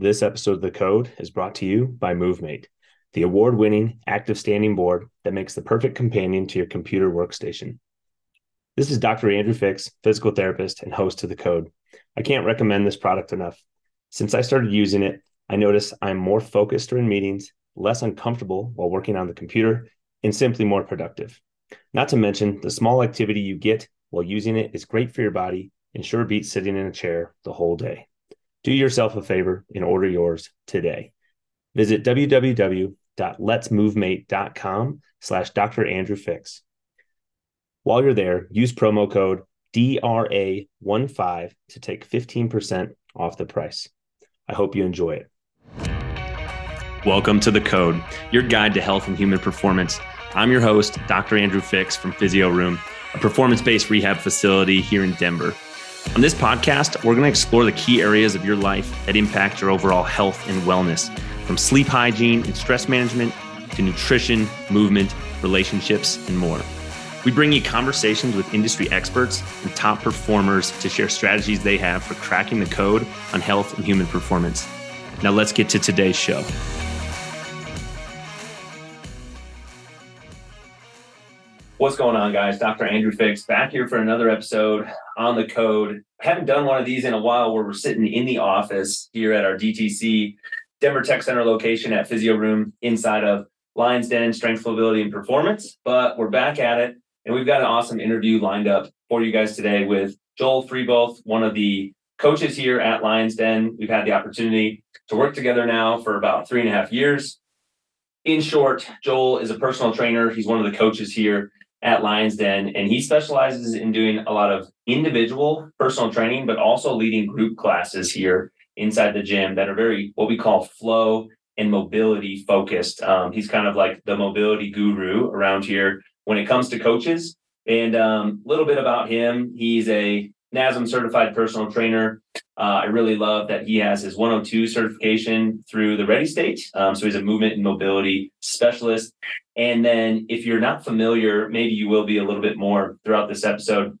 This episode of The Code is brought to you by MoveMate, the award winning active standing board that makes the perfect companion to your computer workstation. This is Dr. Andrew Fix, physical therapist and host of The Code. I can't recommend this product enough. Since I started using it, I notice I'm more focused during meetings, less uncomfortable while working on the computer, and simply more productive. Not to mention, the small activity you get while using it is great for your body and sure beats sitting in a chair the whole day. Do yourself a favor and order yours today. Visit www.letsmovemate.com slash Dr. Andrew Fix. While you're there, use promo code DRA15 to take 15% off the price. I hope you enjoy it. Welcome to The Code, your guide to health and human performance. I'm your host, Dr. Andrew Fix from Physio Room, a performance based rehab facility here in Denver. On this podcast, we're going to explore the key areas of your life that impact your overall health and wellness, from sleep hygiene and stress management to nutrition, movement, relationships, and more. We bring you conversations with industry experts and top performers to share strategies they have for cracking the code on health and human performance. Now, let's get to today's show. What's going on, guys? Dr. Andrew Fix back here for another episode on the code. Haven't done one of these in a while where we're sitting in the office here at our DTC Denver Tech Center location at Physio Room inside of Lions Den Strength, Mobility, and Performance. But we're back at it, and we've got an awesome interview lined up for you guys today with Joel Freiboth, one of the coaches here at Lions Den. We've had the opportunity to work together now for about three and a half years. In short, Joel is a personal trainer. He's one of the coaches here at Lions Den, and he specializes in doing a lot of individual personal training, but also leading group classes here inside the gym that are very what we call flow and mobility focused. Um, he's kind of like the mobility guru around here when it comes to coaches. And a um, little bit about him: he's a NASM certified personal trainer. Uh, I really love that he has his 102 certification through the Ready State. Um, so he's a movement and mobility specialist. And then, if you're not familiar, maybe you will be a little bit more throughout this episode.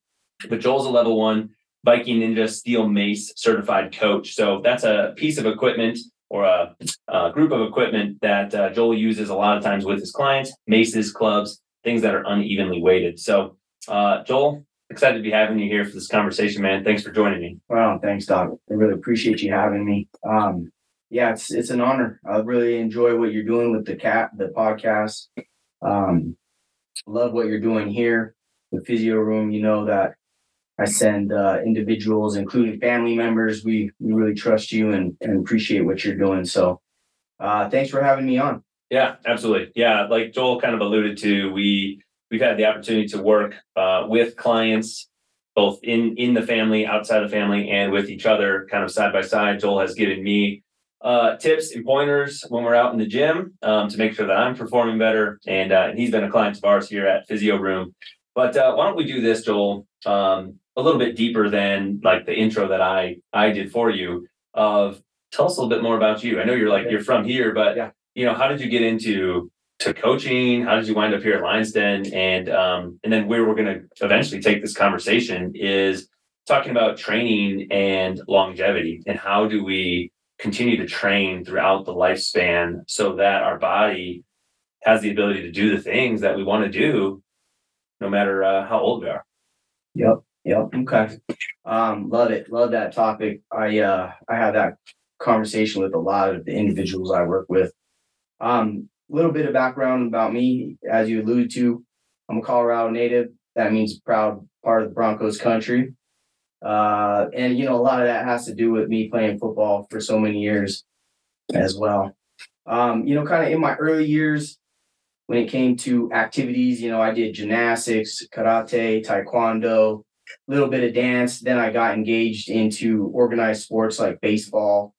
But Joel's a level one Viking Ninja Steel Mace certified coach. So that's a piece of equipment or a, a group of equipment that uh, Joel uses a lot of times with his clients, maces, clubs, things that are unevenly weighted. So, uh, Joel, excited to be having you here for this conversation, man. Thanks for joining me. Wow, thanks, Doc. I really appreciate you having me. Um, yeah, it's it's an honor. I really enjoy what you're doing with the cat, the podcast. Um, love what you're doing here, the physio room. You know that I send uh, individuals, including family members. We we really trust you and, and appreciate what you're doing. So, uh, thanks for having me on. Yeah, absolutely. Yeah, like Joel kind of alluded to, we we've had the opportunity to work uh, with clients both in in the family, outside the family, and with each other, kind of side by side. Joel has given me uh, tips and pointers when we're out in the gym um, to make sure that I'm performing better. And, uh, and he's been a client of ours here at Physio Room. But uh, why don't we do this, Joel, um, a little bit deeper than like the intro that I I did for you? Of tell us a little bit more about you. I know you're like you're from here, but yeah. you know how did you get into to coaching? How did you wind up here at Lions Den? And um, and then where we're going to eventually take this conversation is talking about training and longevity and how do we continue to train throughout the lifespan so that our body has the ability to do the things that we want to do no matter uh, how old we are. Yep. Yep. Okay. Um, love it. Love that topic. I uh I have that conversation with a lot of the individuals I work with. Um, a little bit of background about me, as you alluded to, I'm a Colorado native. That means proud part of the Broncos country. Uh, and you know, a lot of that has to do with me playing football for so many years as well. Um, you know, kind of in my early years, when it came to activities, you know, I did gymnastics, karate, taekwondo, a little bit of dance. Then I got engaged into organized sports like baseball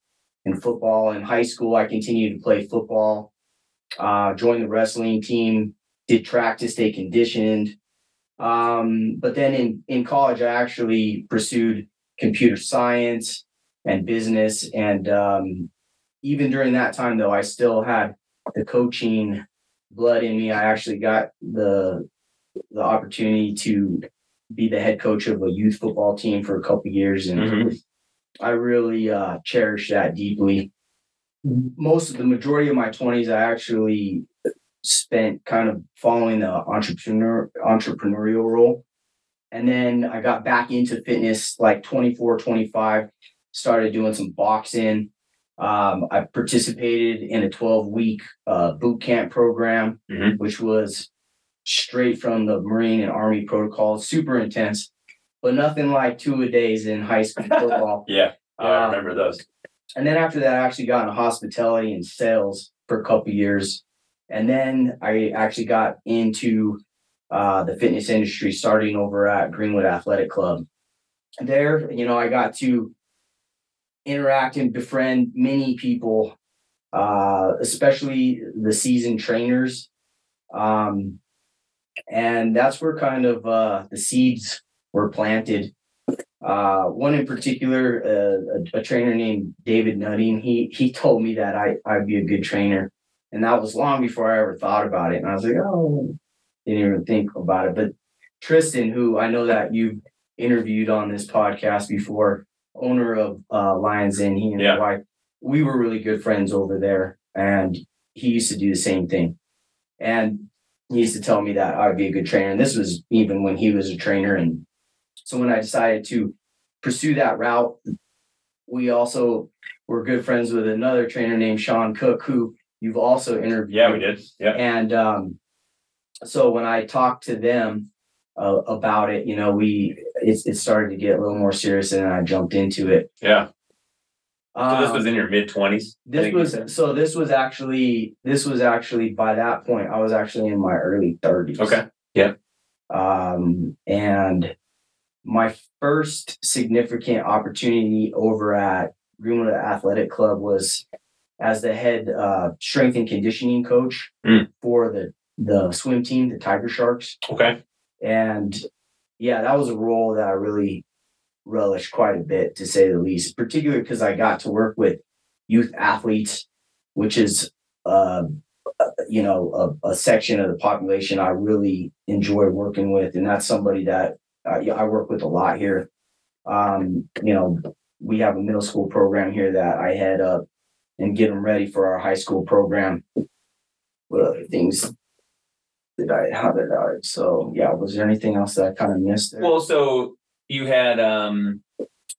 and football. In high school, I continued to play football, uh, joined the wrestling team, did track to stay conditioned. Um, but then in, in college, I actually pursued computer science and business. And um, even during that time, though, I still had the coaching blood in me. I actually got the the opportunity to be the head coach of a youth football team for a couple years, and mm-hmm. I really uh, cherish that deeply. most of the majority of my 20s, I actually spent kind of following the entrepreneur entrepreneurial role. And then I got back into fitness like 24, 25, started doing some boxing. Um, I participated in a 12 week uh, boot camp program, Mhm. which was straight from the Marine and Army protocols, super intense, but nothing like two a days in high school football. Yeah. Yeah, I Um, remember those. and then after that, I actually got into hospitality and sales for a couple years. And then I actually got into uh, the fitness industry, starting over at Greenwood Athletic Club. There, you know, I got to interact and befriend many people, uh, especially the seasoned trainers. Um, and that's where kind of uh, the seeds were planted uh, one in particular, uh, a, a trainer named David Nutting, he he told me that I I'd be a good trainer, and that was long before I ever thought about it. And I was like, oh, didn't even think about it. But Tristan, who I know that you've interviewed on this podcast before, owner of uh, Lions Den, he and Yeah. his wife, we were really good friends over there, and he used to do the same thing, and he used to tell me that I'd be a good trainer. And this was even when he was a trainer and so when I decided to pursue that route, we also were good friends with another trainer named Sean Cook, who you've also interviewed. Yeah, we did. Yeah. And um, so when I talked to them uh, about it, you know, we it, it started to get a little more serious, and I jumped into it. Yeah. So this Um, was in your mid twenties. this was so this was actually this was actually by that point I was actually in my early 30s. Okay. Um and my first significant opportunity over at Greenwood Athletic Club was as the head uh strength and conditioning coach Mm. for the the swim team, the Tiger Sharks. Okay. And yeah, that was a role that I really relished quite a bit, to say the least, particularly because I got to work with youth athletes, which is, uh, uh, you know, a, a section of the population I really enjoy working with. And that's somebody that yeah, I work with a lot here. Um, you know, we have a middle school program here that I head up and get them ready for our high school program. What other things did I How did I? So yeah, was there anything else that I kind of missed there? Well, so you had um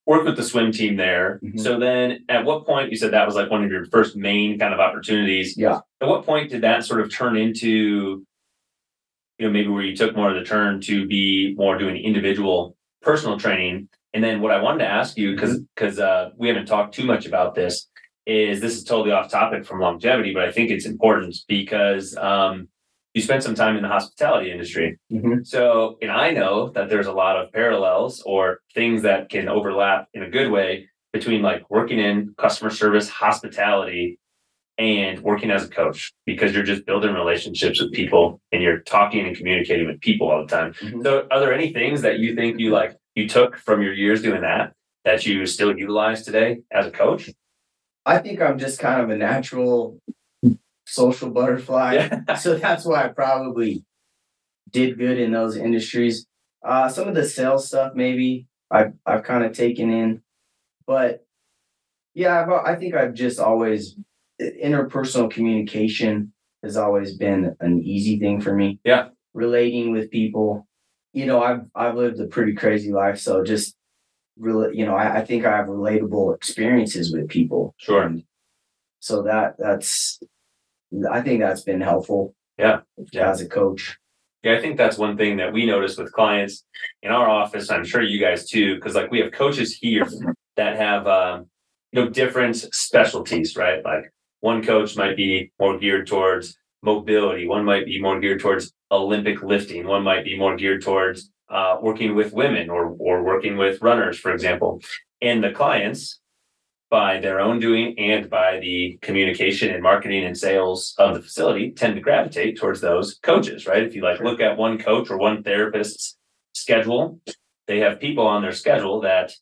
worked with the swim team there. Mhm. So then at what point you said that was like one of your first main kind of opportunities. yeah, At what point did that sort of turn into you know, maybe where you took more of the turn to be more doing individual personal training. And then what I wanted to ask you, because because uh we haven't talked too much about this, is this is totally off topic from longevity, but I think it's important because um you spent some time in the hospitality industry. Mhm. So, and I know that there's a lot of parallels or things that can overlap in a good way between like working in customer service, hospitality, and working as a coach because you're just building relationships with people and you're talking and communicating with people all the time. Mhm. So, are there any things that you think you like you took from your years doing that that you still utilize today as a coach? I think I'm just kind of a natural social butterfly. Yeah. so that's why I probably did good in those industries. Uh, some of the sales stuff, maybe I've I've kind of taken in, but yeah, I've, I think I've just always interpersonal communication has always been an easy thing for me. Yeah. relating with people. You know, I've I've lived a pretty crazy life, so just really, you know, I, I think I have relatable experiences with people. Sure. And so that that's I think that's been helpful. Yeah. Yeah. As a coach. Yeah, I think that's one thing that we notice with clients in our office. I'm sure you guys too, because like we have coaches here that have um, you know different specialties, right? Like one coach might be more geared towards mobility, one might be more geared towards Olympic lifting, one might be more geared towards uh, working with women or or working with runners, for example. And the clients, by their own doing and by the communication and marketing and sales of the facility, tend to gravitate towards those coaches, right? If you like look at one coach or one therapist's schedule, they have people on their schedule that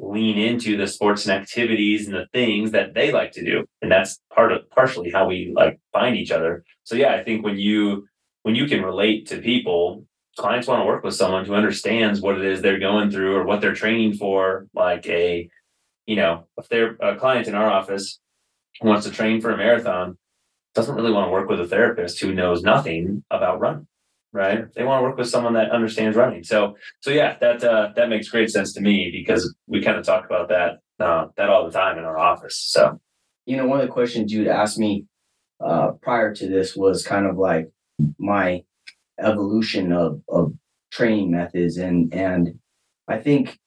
lean into the sports and activities and the things that they like to do and that's part of partially how we like find each other so yeah i think when you when you can relate to people clients want to work with someone who understands what it is they're going through or what they're training for like a you know if they're a client in our office who wants to train for a marathon doesn't really want to work with a therapist who knows nothing about running right? They want to work with someone that understands running. So so yeah that uh, that makes great sense to me because we kind of talk about that uh, that all the time in our office so. You know one of the questions you'd asked me uh, prior to this was kind of like my evolution of of training methods and and i think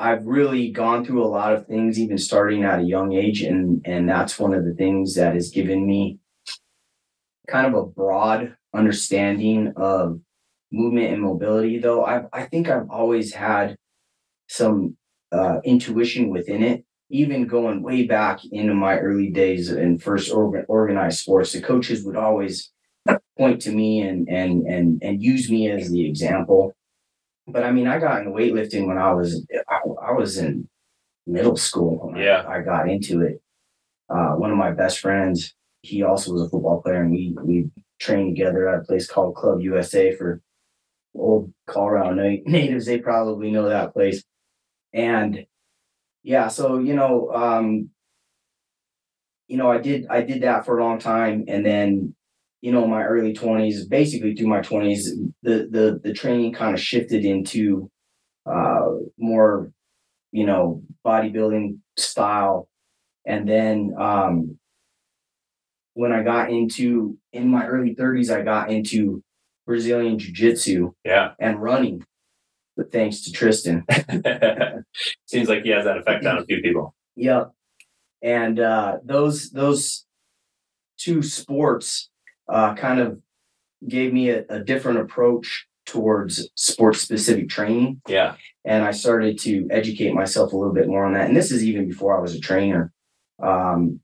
I've really gone through a lot of things, even starting at a young age, and and that's one of the things that has given me kind of a broad understanding of movement and mobility. Though I I think I've always had some uh, intuition within it, even going way back into my early days in first organized sports. The coaches would always point to me and and and and use me as the example but I mean, I got into weightlifting when I was I, I was in middle school. yeah, I, I, got into it. Uh, one of my best friends, he also was a football player, and we we trained together at a place called Club USA for old Colorado natives. They probably know that place, and yeah, so you know, um, you know, I did I did that for a long time, and then you know, my early 20s, basically through my 20s, the the the training kind of shifted into uh more, you know, bodybuilding style. And then um when I got into in my early 30s, I got into Brazilian jiu-jitsu yeah. and running. But thanks to Tristan. Seems like he has that effect on a few people. Yep. And uh those those two sports uh, kind of gave me a, a different approach towards sports specific training. Yeah. And I started to educate myself a little bit more on that. And this is even before I was a trainer. Um,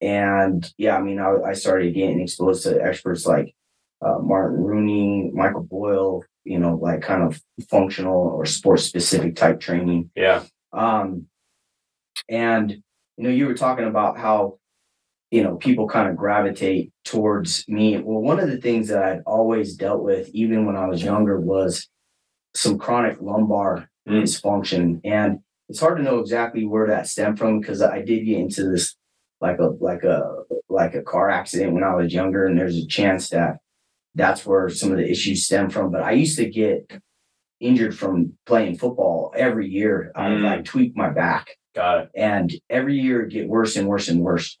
and yeah, I mean, I, I started getting exposed to experts like uh, Martin Rooney, Michael Boyle, you know, like kind of functional or sports specific type training. Yeah. Um, and, you know, you were talking about how you know, people kind of gravitate towards me. Well, one of the things that I'd always dealt with, even when I was younger, was some chronic lumbar mm. dysfunction. And it's hard to know exactly where that stemmed from because I did get into this like a like a like a car accident when I was younger, and there's a chance that that's where some of the issues stem from. But I used to get injured from playing football every year. Mm. I like tweak my back. Got it. And every year it get worse and worse and worse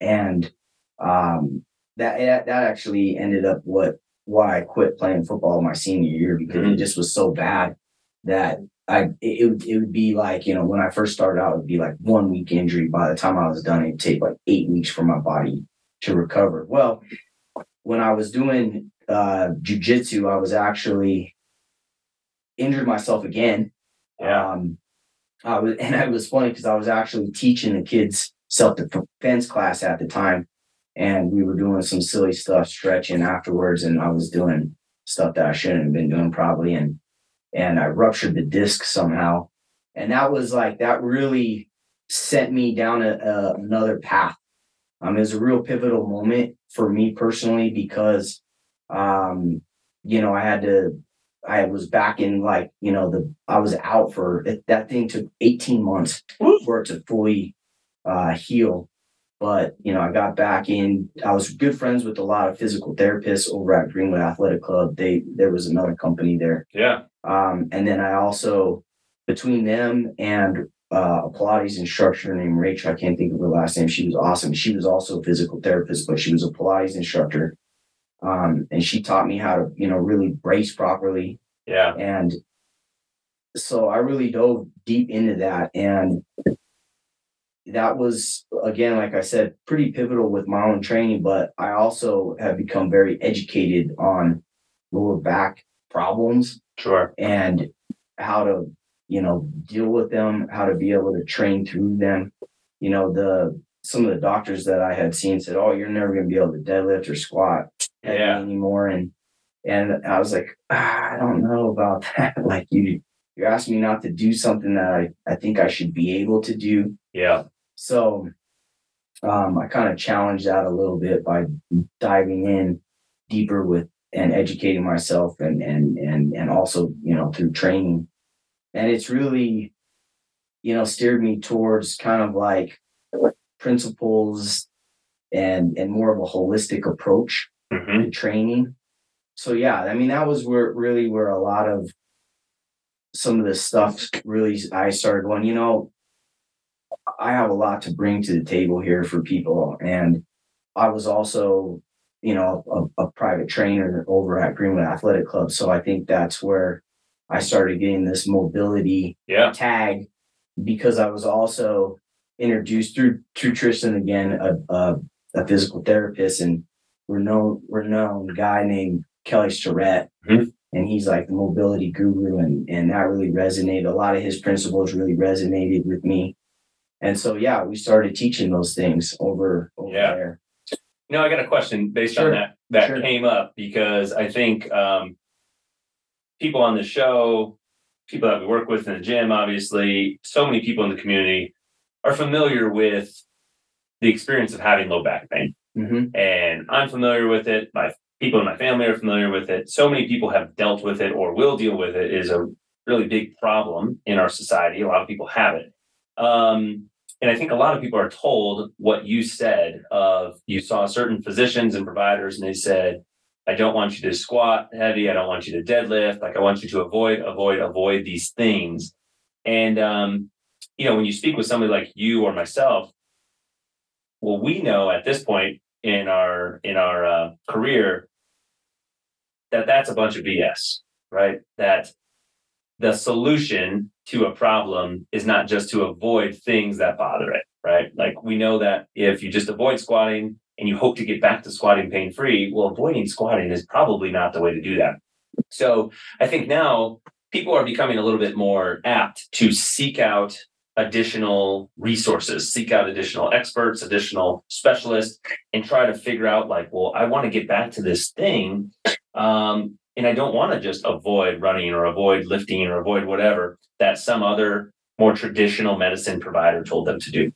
and um, that that actually ended up what why I quit playing football my senior year because mm-hmm. it just was so bad that I it, would it would be like you know when I first started out it would be like one week injury. By the time I was done, it'd take like eight weeks for my body to recover. Well, when I was doing uh, jujitsu, I was actually injured myself again. Yeah. Um, I was, and it was funny because I was actually teaching the kids self defense class at the time. And we were doing some silly stuff, stretching afterwards. And I was doing stuff that I shouldn't have been doing probably. And, and I ruptured the disc somehow. And that was like, that really sent me down a, a, another path. Um, it was a real pivotal moment for me personally because, um, you know, I had to I was back in like, you know, the I was out for that thing took 18 months for it to fully uh, heal. But you know, I got back in. I was good friends with a lot of physical therapists over at Greenwood Athletic Club. They there was another company there. Yeah. Um, and then I also between them and uh, a Pilates instructor named Rachel. I can't think of her last name. She was awesome. She was also a physical therapist, but she was a Pilates instructor. Um, and she taught me how to, you know, really brace properly. Yeah. And so I really dove deep into that. And that was again like i said pretty pivotal with my own training but i also have become very educated on lower back problems sure and how to you know deal with them how to be able to train through them you know the some of the doctors that i had seen said oh you're never going to be able to deadlift or squat yeah. anymore and and i was like ah, i don't know about that like you you're asking me not to do something that I, I think I should be able to do. Yeah. So um, I kind of challenged that a little bit by diving in deeper with and educating myself and and and and also you know through training and it's really you know steered me towards kind of like principles and and more of a holistic approach Mhm. to training. So yeah, I mean that was where really where a lot of some of this stuff really I started going, you know, I have a lot to bring to the table here for people. And I was also, you know, a, a private trainer over at Greenwood Athletic Club. So I think that's where I started getting this mobility Yeah. tag because I was also introduced through through Tristan again, a, a, a physical therapist and renowned renowned guy named Kelly Starrett. Mhm. And he's like the mobility guru and and that really resonated. A lot of his principles really resonated with me. And so yeah, we started teaching those things over over Yeah. there. No, I got a question based on that that Sure. came up because I think um, people on the show, people that we work with in the gym, obviously, so many people in the community are familiar with the experience of having low back pain. Mhm. And I'm familiar with it. My people in my family are familiar with it. So many people have dealt with it or will deal with it is a really big problem in our society. A lot of people have it. Um, and I think a lot of people are told what you said of you saw certain physicians and providers and they said, I don't want you to squat heavy. I don't want you to deadlift. Like I want you to avoid, avoid, avoid these things. And um, you know, when you speak with somebody like you or myself, well, we know at this point in our in our uh, career that that's a bunch of BS, right? That the solution to a problem is not just to avoid things that bother it, right? Like we know that if you just avoid squatting and you hope to get back to squatting pain free, well, avoiding squatting is probably not the way to do that. So I think now people are becoming a little bit more apt to seek out additional resources, seek out additional experts, additional specialists, and try to figure out like, well, I want to get back to this thing. Um, and I don't want to just avoid running or avoid lifting or avoid whatever that some other more traditional medicine provider told them to do.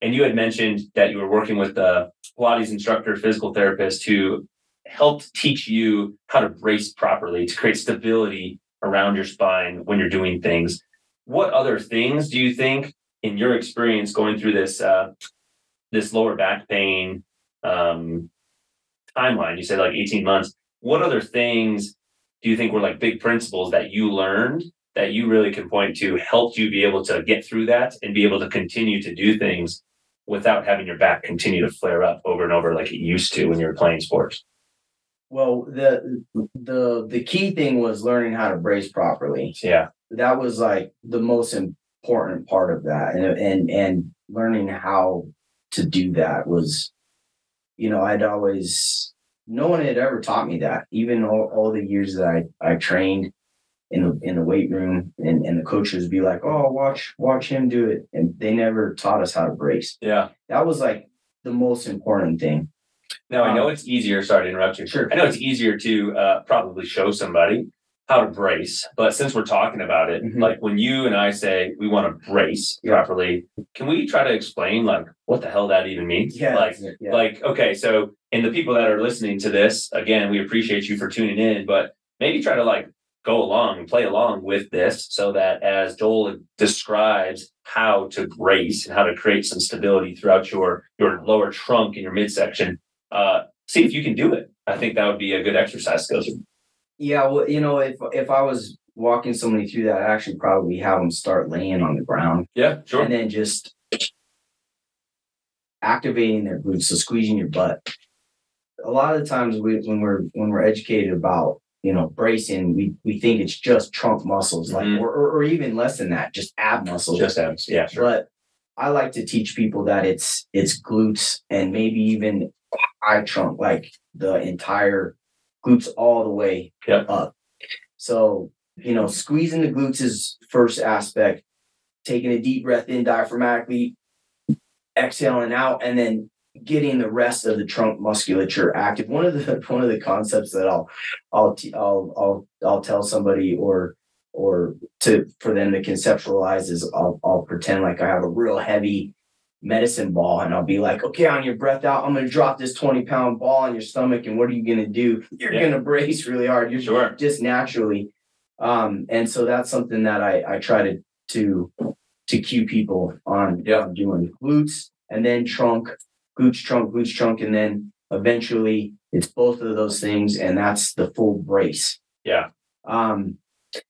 And you had mentioned that you were working with a Pilates instructor, physical therapist who helped teach you how to brace properly to create stability around your spine when you're doing things. What other things do you think, in your experience going through this uh, this lower back pain um, timeline? You said like 18 months. What other things do you think were like big principles that you learned that you really can point to helped you be able to get through that and be able to continue to do things without having your back continue to flare up over and over like it used to when you were playing sports? Well, the the the key thing was learning how to brace properly. Yeah. That was like the most important part of that, and and and learning how to do that was, you know, I'd always no one had ever taught me that. Even all, all the years that I I trained in the in the weight room, and and the coaches would be like, "Oh, watch watch him do it," and they never taught us how to brace. Yeah. That was like the most important thing. Now I know Um, it's easier. Sorry to interrupt you. Sure. I know it's easier to uh, probably show somebody how to brace, but since we're talking about it, Mhm. like when you and I say we want to brace Yeah. properly, can we try to explain like what the hell that even means? Yeah, Like, yeah. like okay, so and the people that are listening to this, again, we appreciate you for tuning in, but maybe try to like go along and play along with this so that as Joel describes how to brace and how to create some stability throughout your your lower trunk and your midsection, uh, see if you can do it. I think that would be a good exercise to go through. Yeah, well, you know, if if I was walking somebody through that, I'd actually probably have them start laying on the ground Yeah, sure. and then just activating their glutes, so squeezing your butt. A lot of the times we, when we're when we're educated about you know bracing, we we think it's just trunk muscles, like Mhm. or, or or even less than that, just ab muscles. Just abs. Yeah, sure. But I like to teach people that it's it's glutes and maybe even high trunk, like the entire glutes all the way Yep. up. So, you know, squeezing the glutes is first aspect, taking a deep breath in diaphragmatically, exhaling out, and then getting the rest of the trunk musculature active. One of the one of the concepts that I'll I'll I'll I'll I'll tell somebody or or to for them to conceptualize is I'll I'll pretend like I have a real heavy medicine ball and I'll be like, okay, on your breath out, I'm gonna drop this 20 pound ball on your stomach, and what are you gonna do? You're Yeah. gonna brace really hard. You're Sure. just naturally. Um, and so that's something that I I try to to to cue people on Yeah. on doing glutes and then trunk, glutes trunk, glutes trunk, and then eventually it's both of those things, and that's the full brace. Yeah. Um,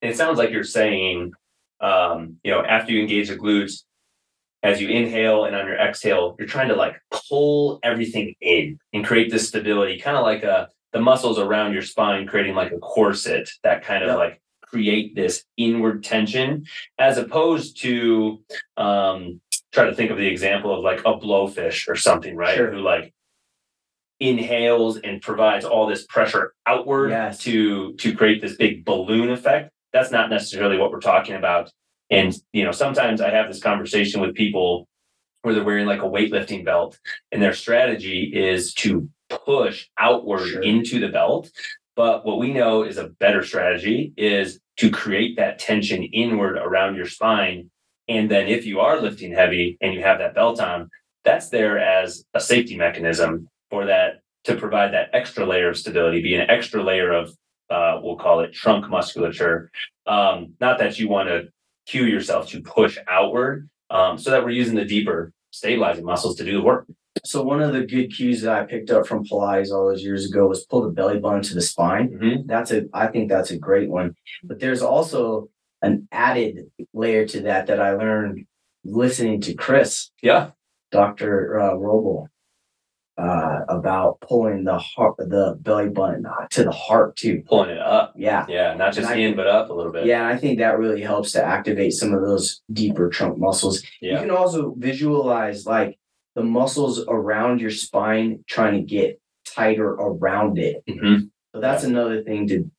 it sounds like you're saying, um, you know, after you engage the glutes, as you inhale and on your exhale, you're trying to like pull everything in and create this stability, kind of like a the muscles around your spine creating like a corset that kind of like create this inward tension, as opposed to um try to think of the example of like a blowfish or something, right? Sure. Who like inhales and provides all this pressure outward Yes. to to create this big balloon effect that's not necessarily what we're talking about and you know sometimes i have this conversation with people where they're wearing like a weightlifting belt and their strategy is to push outward Sure. into the belt but what we know is a better strategy is to create that tension inward around your spine and then if you are lifting heavy and you have that belt on that's there as a safety mechanism for that to provide that extra layer of stability, be an extra layer of uh, we'll call it trunk musculature. Um, not that you want to cue yourself to push outward, um, so that we're using the deeper stabilizing muscles to do the work. so one of the good cues that I picked up from Pilates all those years ago was pull the belly button to the spine. Mhm. That's a, I think that's a great one. But there's also an added layer to that that I learned listening to Chris, Yeah, Dr. Uh, Roble, uh, about pulling the heart, the belly button uh, to the heart too. pulling it up. Yeah. Yeah, not just And I- in but up a little bit. Yeah, I think that really helps to activate some of those deeper trunk muscles. You can also visualize like the muscles around your spine trying to get tighter around it. Mhm. So that's another thing to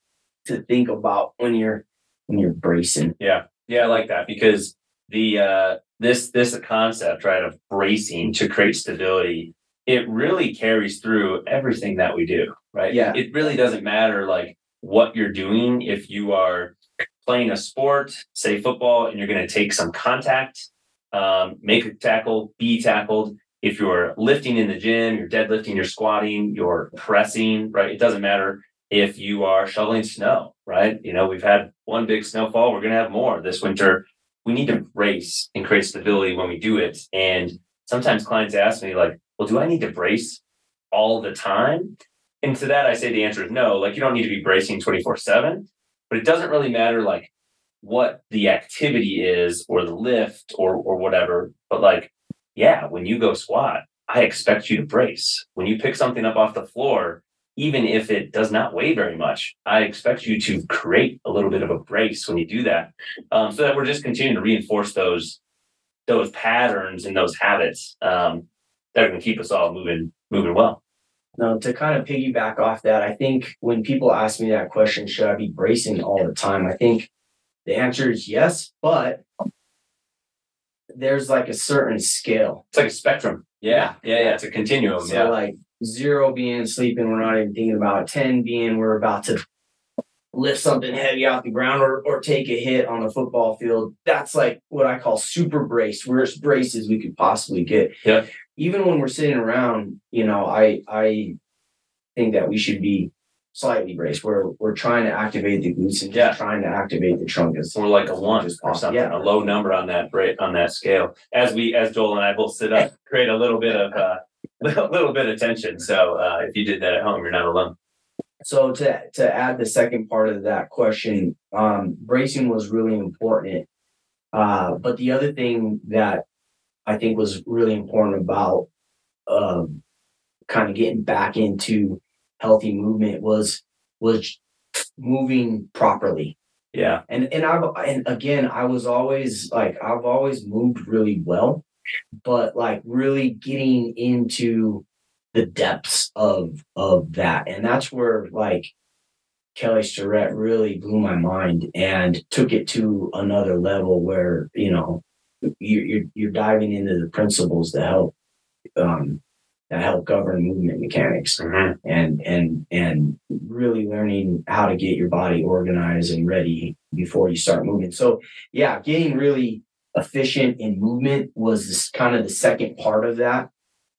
to think about when you're when you're bracing. yeah, yeah. I like that because the uh, this this concept right of bracing to create stability. It really carries through everything that we do, right? Yeah. It really doesn't matter like what you're doing if you are playing a sport, say football, and you're going to take some contact, um, make a tackle, be tackled. If you're lifting in the gym, you're deadlifting, you're squatting, you're pressing, right? It doesn't matter if you are shoveling snow, right? You know, we've had one big snowfall, we're going to have more this winter. We need to brace and create stability when we do it. And sometimes clients ask me, like, well, do I need to brace all the time? And to that, I say the answer is no. Like, you don't need to be bracing 24 7, but it doesn't really matter, like, what the activity is or the lift or, or whatever. But, like, yeah, when you go squat, I expect you to brace. When you pick something up off the floor, even if it does not weigh very much, I expect you to create a little bit of a brace when you do that, um, so that we're just continuing to reinforce those those patterns and those habits um, that are going to keep us all moving moving well. Now to kind of piggyback off that, I think when people ask me that question, should I be bracing all the time? I think the answer is yes, but there's like a certain scale. It's like a spectrum. Yeah, yeah, yeah. It's a continuum. So yeah, like zero being sleeping, we're not even thinking about it. ten being we're about to lift something heavy off the ground or, or take a hit on a football field. That's like what I call super brace, worst braces we could possibly get. Yeah. Even when we're sitting around, you know, I I think that we should be slightly braced. We're we're trying to activate the glutes and just Yeah. trying to activate the trunk as or like a one as or something, Yeah. a low number on that rate on that scale. As we, as Joel and I both sit up, create a little bit of uh, little, little bit of tension. So uh, if you did that at home, you're not alone. So to to add the second part of that question, um, bracing was really important. Uh, but the other thing that I think was really important about um, kind of getting back into healthy movement was was moving properly. Yeah, And and I've and again I was always like I've always moved really well, but like really getting into the depths of of that. And that's where like Kelly Starrett really blew my mind and took it to another level where, you know, you you're you're diving into the principles that help um that help govern movement mechanics Mhm. and and and really learning how to get your body organized and ready before you start moving. So yeah, getting really efficient in movement was this kind of the second part of that.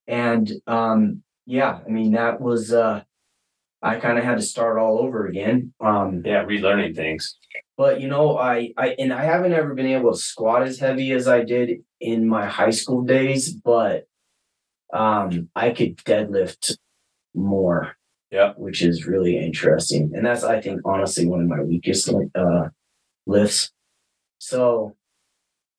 And um yeah, I mean that was uh I kind of had to start all over again. Um yeah, relearning things. but you know, I I and I haven't ever been able to squat as heavy as I did in my high school days, but um, I could deadlift more. Yeah. Which is really interesting. And that's, I think, honestly, one of my weakest uh, lifts. So,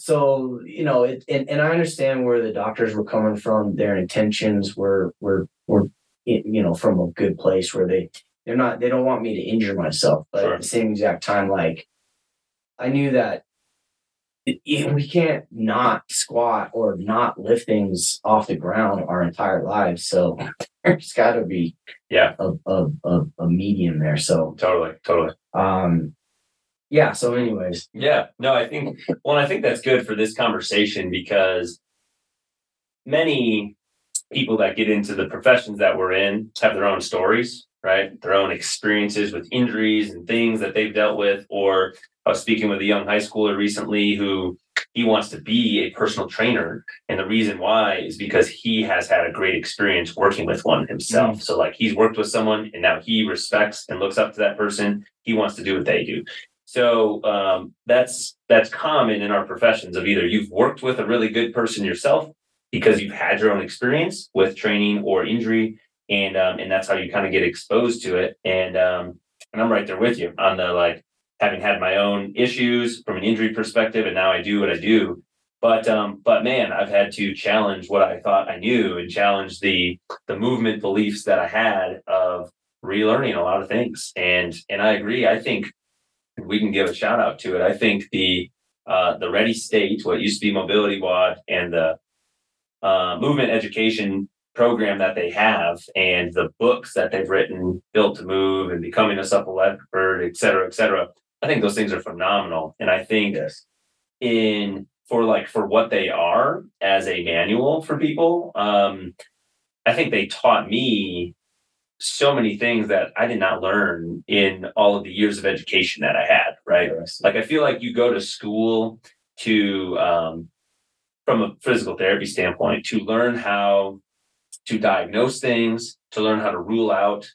so, you know, it, and, and I understand where the doctors were coming from. Their intentions were, were, were, you know, from a good place where they, they're not, they don't want me to injure myself. But Sure. at the same exact time, like, I knew that it- we can't not squat or not lift things off the ground our entire lives. So there's got to be Yeah. a, a, a, a medium there. So Totally, totally. um yeah. So anyways, Yeah, no, I think, well, I think that's good for this conversation because many people that get into the professions that we're in have their own stories, right? Their own experiences with injuries and things that they've dealt with. Or I was speaking with a young high schooler recently who he wants to be a personal trainer. And the reason why is because he has had a great experience working with one himself. Mm. So, like, he's worked with someone and now he respects and looks up to that person. He wants to do what they do. So um, that's that's common in our professions of either you've worked with a really good person yourself because you've had your own experience with training or injury, and um, and that's how you kind of get exposed to it. And um, and I'm right there with you on the like having had my own issues from an injury perspective, and now I do what I do. But um, but man, I've had to challenge what I thought I knew and challenge the the movement beliefs that I had of relearning a lot of things. And and I agree. I think we can give a shout out to it. I think the uh, the Ready State, what used to be Mobility WAD, and the uh, movement education program that they have, and the books that they've written, Built to Move and Becoming a Supple Leopard, et cetera, et cetera. I think those things are phenomenal, and I think yes. in for like for what they are as a manual for people um i think they taught me so many things that i did not learn in all of the years of education that i had right? Like i feel like you go to school to um from a physical therapy standpoint to learn how to diagnose things to learn how to rule out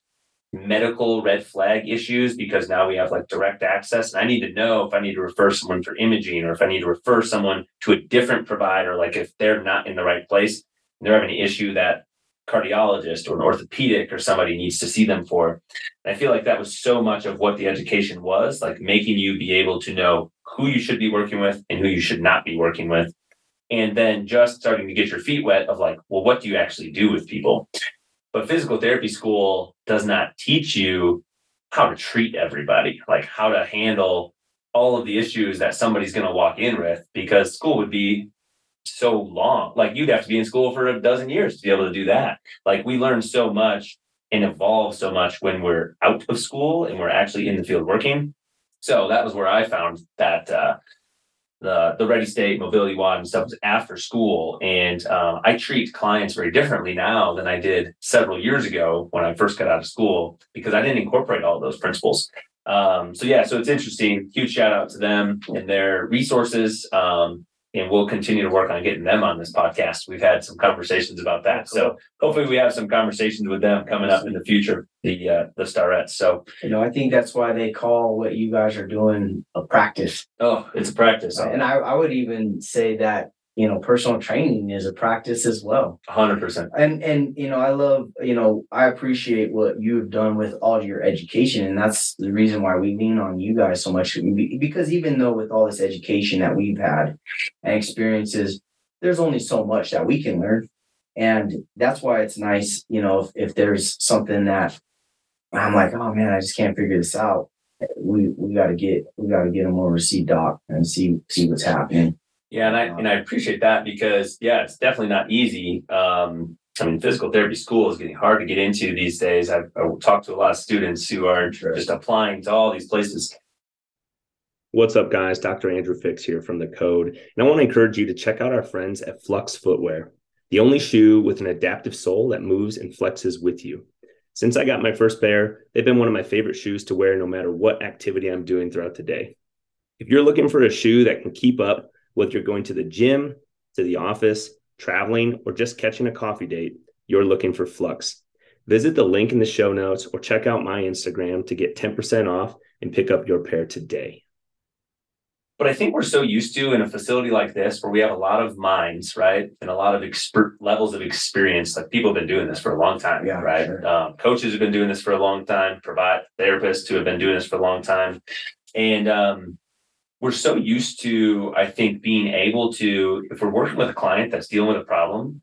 medical red flag issues because now we have like direct access. And i need to know if i need to refer someone for imaging or if i need to refer someone to a different provider like if they're not in the right place and they're having an issue that cardiologist or an orthopedic or somebody needs to see them for. And i feel like that was so much of what the education was like making you be able to know who you should be working with and who you should not be working with. And then just starting to get your feet wet of like well what do you actually do with people? But physical therapy school does not teach you how to treat everybody, like how to handle all of the issues that somebody's going to walk in with, because school would be so long. Like you'd have to be in school for a dozen years to be able to do that. Like we learn so much and evolve so much when we're out of school and we're actually in the field working. So that was where I found that uh, the the Ready State Mobility WAD and stuff was after school, and um, I treat clients very differently now than I did several years ago when I first got out of school because I didn't incorporate all those principles. Um, so yeah, so it's interesting. Huge shout out to them and their resources. Um, and we'll continue to work on getting them on this podcast. We've had some conversations about that. So hopefully we have some conversations with them coming up in the future, the uh, the Starretts. So You know, I think that's why they call what you guys are doing a practice. oh, it's a practice. And I, I would even say that, you know, personal training is a practice as well. hundred percent. And and you know, I love, you know, I appreciate what you've done with all your education. And that's the reason why we lean on you guys so much. Because even though with all this education that we've had and experiences, there's only so much that we can learn. And that's why it's nice, you know, if, if there's something that I'm like, oh man, I just can't figure this out. We we gotta get we gotta get them over to see Doc and see see what's happening. Yeah, and I and I appreciate that because yeah, it's definitely not easy. Um, I mean, physical therapy school is getting hard to get into these days. I've, I've talked to a lot of students who are just applying to all these places. What's up, guys? Dr. Andrew Fix here from The Code. And I want to encourage you to check out our friends at Flux Footwear, the only shoe with an adaptive sole that moves and flexes with you. Since I got my first pair, they've been one of my favorite shoes to wear no matter what activity I'm doing throughout the day. If you're looking for a shoe that can keep up, whether you're going to the gym, to the office, traveling, or just catching a coffee date, you're looking for Flux. Visit the link in the show notes or check out my Instagram to get 10% off and pick up your pair today. but I think we're so used to in a facility like this where we have a lot of minds, right? And a lot of expert levels of experience. Like people have been doing this for a long time, Yeah, right? sure. Um, coaches have been doing this for a long time, provide therapists who have been doing this for a long time. And um, we're so used to, I think, being able to, if we're working with a client that's dealing with a problem,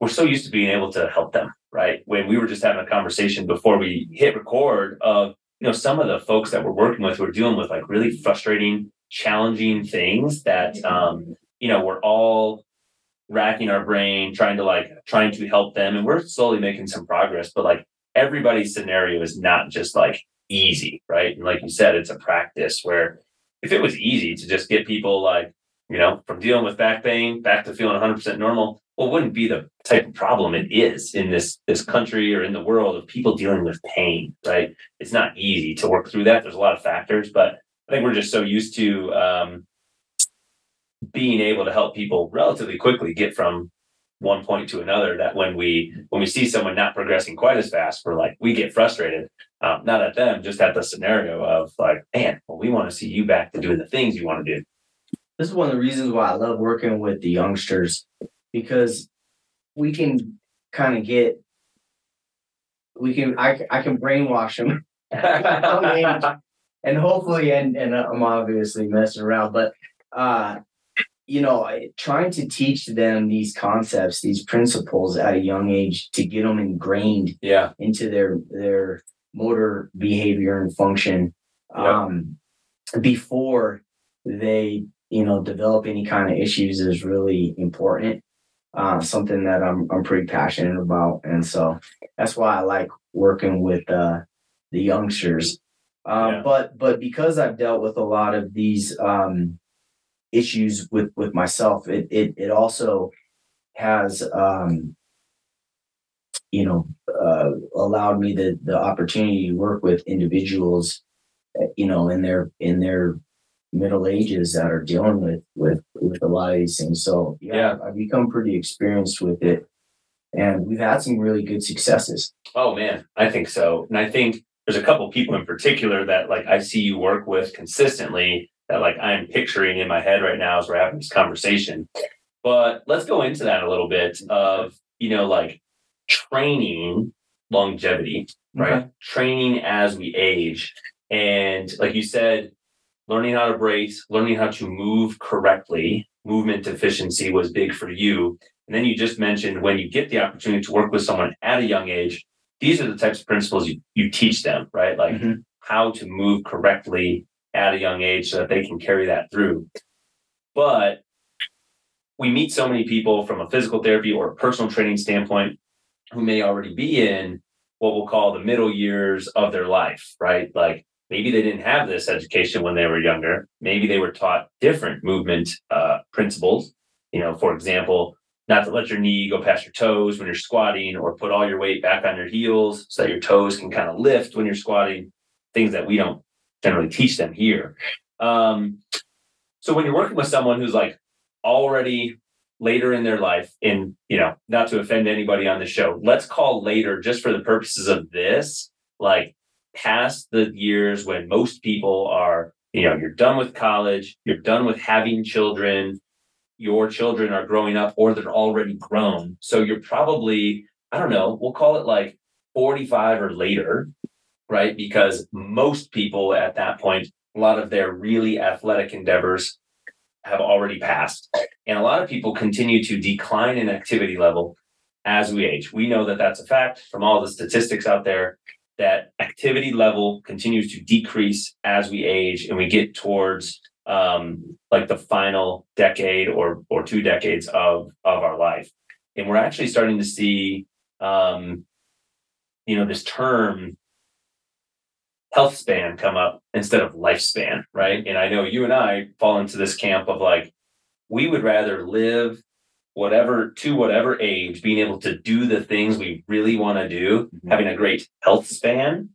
we're so used to being able to help them, right? When we were just having a conversation before we hit record of, you know, some of the folks that we're working with who are dealing with like really frustrating, challenging things that, um, you know, we're all racking our brain, trying to like, trying to help them. And we're slowly making some progress, but like everybody's scenario is not just like easy, right? And like you said, it's a practice where if it was easy to just get people like, you know, from dealing with back pain back to feeling 100% normal, well, it wouldn't be the type of problem it is in this this country or in the world of people dealing with pain, right? It's not easy to work through that. There's a lot of factors, but I think we're just so used to um, being able to help people relatively quickly get from one point to another that when we when we see someone not progressing quite as fast we're like we get frustrated um, not at them just at the scenario of like man well we want to see you back to doing the things you want to do. This is one of the reasons why I love working with the youngsters because we can kind of get we can I, I can brainwash them and hopefully and and I'm obviously messing around but uh you know trying to teach them these concepts these principles at a young age to get them ingrained yeah. into their their motor behavior and function um before they you know develop any kind of issues is really important uh something that i'm i'm pretty passionate about. And so that's why i like working with uh the youngsters. Um Yeah. but but because i've dealt with a lot of these um issues with with myself it it, it also has um you know uh, allowed me the the opportunity to work with individuals uh, you know in their in their middle ages that are dealing with with with a lot of these things. So Yeah. i've become pretty experienced with it and we've had some really good successes. Oh man i think so. And i think there's a couple people in particular that like i see you work with consistently that like i'm picturing in my head right now as we're having this conversation. But let's go into that a little bit of you know like training longevity right? Training as we age. And like you said, learning how to brace, learning how to move correctly, movement efficiency was big for you. And then you just mentioned when you get the opportunity to work with someone at a young age, these are the types of principles you, you teach them, right? Like Mhm. how to move correctly at a young age so that they can carry that through. But we meet so many people from a physical therapy or a personal training standpoint who may already be in what we'll call the middle years of their life, right? Like maybe they didn't have this education when they were younger. Maybe they were taught different movement uh, principles. You know, for example, not to let your knee go past your toes when you're squatting, or put all your weight back on your heels so that your toes can kind of lift when you're squatting. Things that we don't generally teach them here. Um, so when you're working with someone who's like already later in their life and you know not to offend anybody on the show let's call later just for the purposes of this like past the years when most people are you know you're done with college you're done with having children your children are growing up or they're already grown. So you're probably i don't know we'll call it like 45 or later right? Because most people at that point a lot of their really athletic endeavors have already passed and a lot of people continue to decline in activity level as we age. We know that that's a fact from all the statistics out there that activity level continues to decrease as we age and we get towards um, like the final decade or or two decades of of our life. And we're actually starting to see um, you know this term health span come up instead of lifespan, right? And I know you and I fall into this camp of like we would rather live whatever to whatever age being able to do the things we really want to do Mhm. having a great health span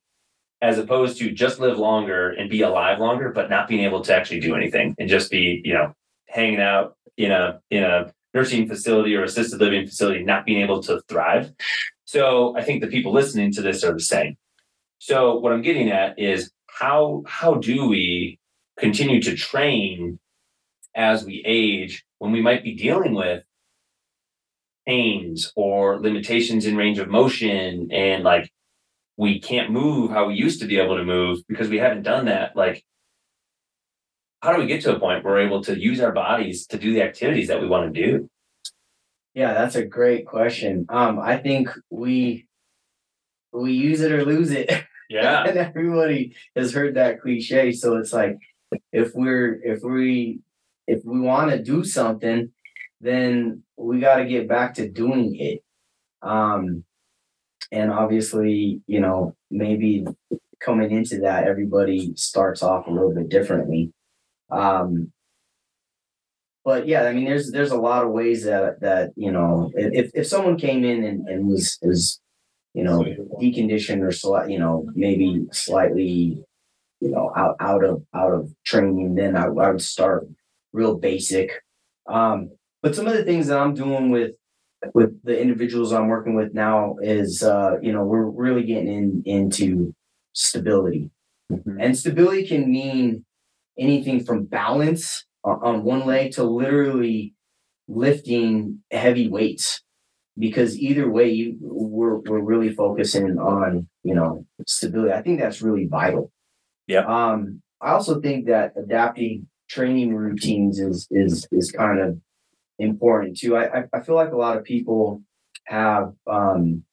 as opposed to just live longer and be alive longer but not being able to actually do anything and just be you know hanging out in a in a nursing facility or assisted living facility not being able to thrive so i think the people listening to this are the same so what i'm getting at is how how do we continue to train as we age when we might be dealing with pains or limitations in range of motion and like we can't move how we used to be able to move because we haven't done that? Like how do we get to a point where we're able to use our bodies to do the activities that we want to do? Yeah that's a great question. Um i think we we use it or lose it yeah. And everybody has heard that cliche so it's like if we're if we if we want to do something then we got to get back to doing it. Um and obviously you know maybe coming into that everybody starts off a little bit differently. Um but yeah i mean there's there's a lot of ways that that you know if if someone came in and, and was is you know deconditioned or slight you know maybe slightly you know out out of out of training then i, I would start real basic. Um but some of the things that i'm doing with with the individuals i'm working with now is uh you know we're really getting in into stability. And stability can mean anything from balance on one leg to literally lifting heavy weights because either way you, we're we're really focusing on you know stability. I think that's really vital. Yeah. um i also think that adapting training routines is is is kind of important too. I i, feel like a lot of people have um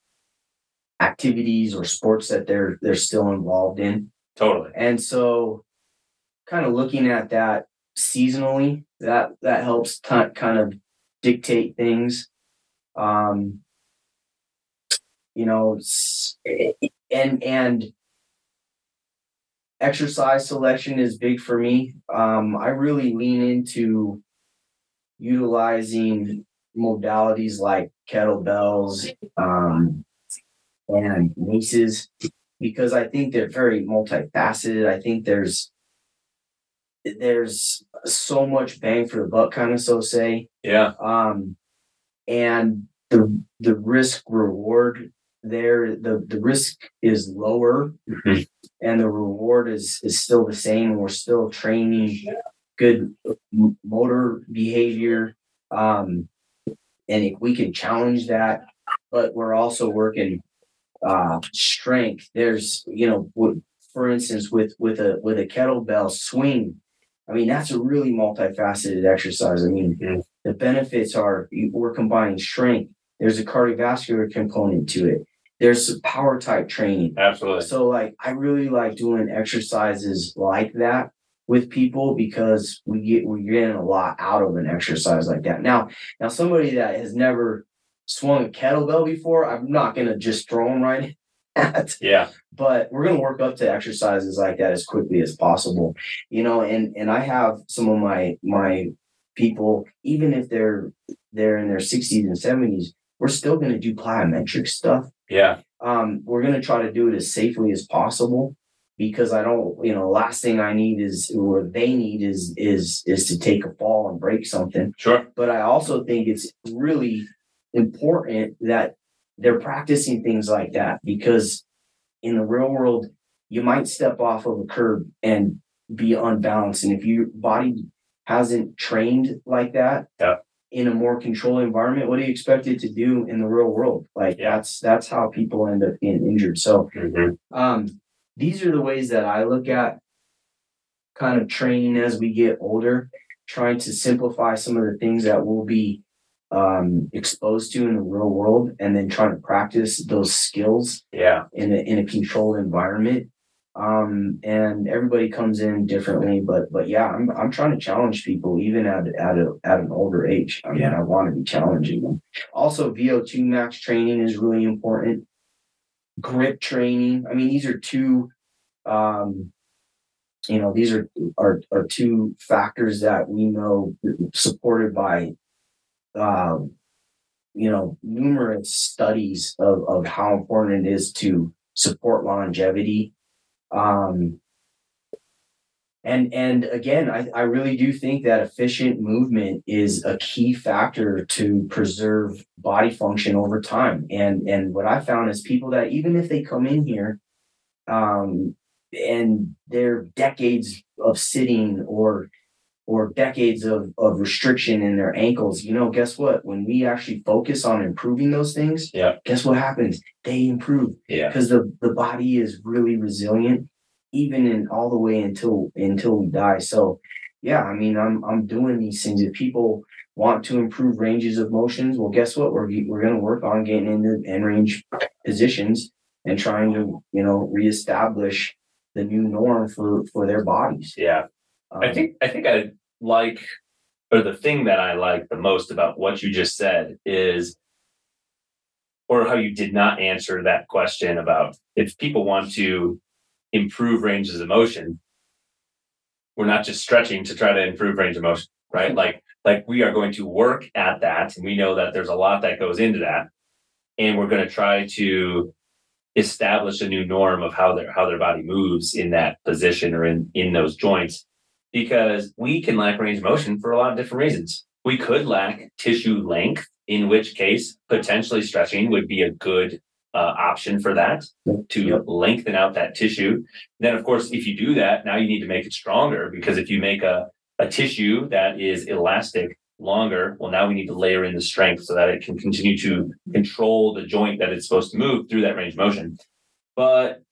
activities or sports that they're they're still involved in. Totally. And so kind of looking at that seasonally that that helps t- kind of dictate things um you know and and exercise selection is big for me. Um i really lean into utilizing modalities like kettlebells um and maces because i think they're very multifaceted. I think there's there's so much bang for the buck kind of so say. Yeah. Um and the the risk reward there the the risk is lower Mhm. and the reward is is still the same we're still training good motor behavior um and if we can challenge that but we're also working uh strength there's you know for instance with with a with a kettlebell swing i mean that's a really multifaceted exercise i mean Mhm. The benefits are we're combining strength there's a cardiovascular component to it there's power type training absolutely so like I really like doing exercises like that with people because we get we're getting a lot out of an exercise like that. Now, now somebody that has never swung a kettlebell before, I'm not gonna just throw them right at, yeah but we're gonna work up to exercises like that as quickly as possible. You know, and and I have some of my my people, even if they're they're in their 60s and 70s, we're still gonna do plyometric stuff yeah um, we're gonna try to do it as safely as possible because I don't, you know, last thing I need is or they need is is is to take a fall and break something. sure But I also think it's really important that they're practicing things like that because in the real world, you might step off of a curb and be unbalanced. And if your body hasn't trained like that, Yeah. in a more controlled environment, what do you expect it to do in the real world? Like Yeah. that's that's how people end up getting injured. So Mhm. um these are the ways that I look at kind of training as we get older, trying to simplify some of the things that we'll be um exposed to in the real world and then trying to practice those skills yeah in a in a controlled environment. Um and everybody comes in differently, but but yeah, I'm I'm trying to challenge people even at at a at an older age. I mean, Yeah. I want to be challenging them. Also, VO2 max training is really important. Grip training. I mean, these are two um you know, these are are are two factors that we know supported by um you know numerous studies of of how important it is to support longevity um and and again I, I really do think that efficient movement is a key factor to preserve body function over time. And and what i found is people that even if they come in here um and they're decades of sitting or or decades of, of restriction in their ankles, you know, guess what? When we actually focus on improving those things, Yeah. guess what happens? They improve Yeah. because the, the body is really resilient, even in all the way until until we die. So yeah, I mean, I'm I'm doing these things. If people want to improve ranges of motions, well, guess what? We're we're gonna work on getting into end range positions and trying to, you know, reestablish the new norm for for their bodies. Yeah. I Um, think I think I like or the thing that I like the most about what you just said is or how you did not answer that question about if people want to improve ranges of motion we're not just stretching to try to improve range of motion right? Like like we are going to work at that. And we know that there's a lot that goes into that and we're going to try to establish a new norm of how their how their body moves in that position or in in those joints because we can lack range of motion for a lot of different reasons. We could lack tissue length, in which case potentially stretching would be a good uh, option for that to Yep. lengthen out that tissue. Then, of course, if you do that, now you need to make it stronger because if you make a, a tissue that is elastic longer, well, now we need to layer in the strength so that it can continue to control the joint that it's supposed to move through that range of motion. But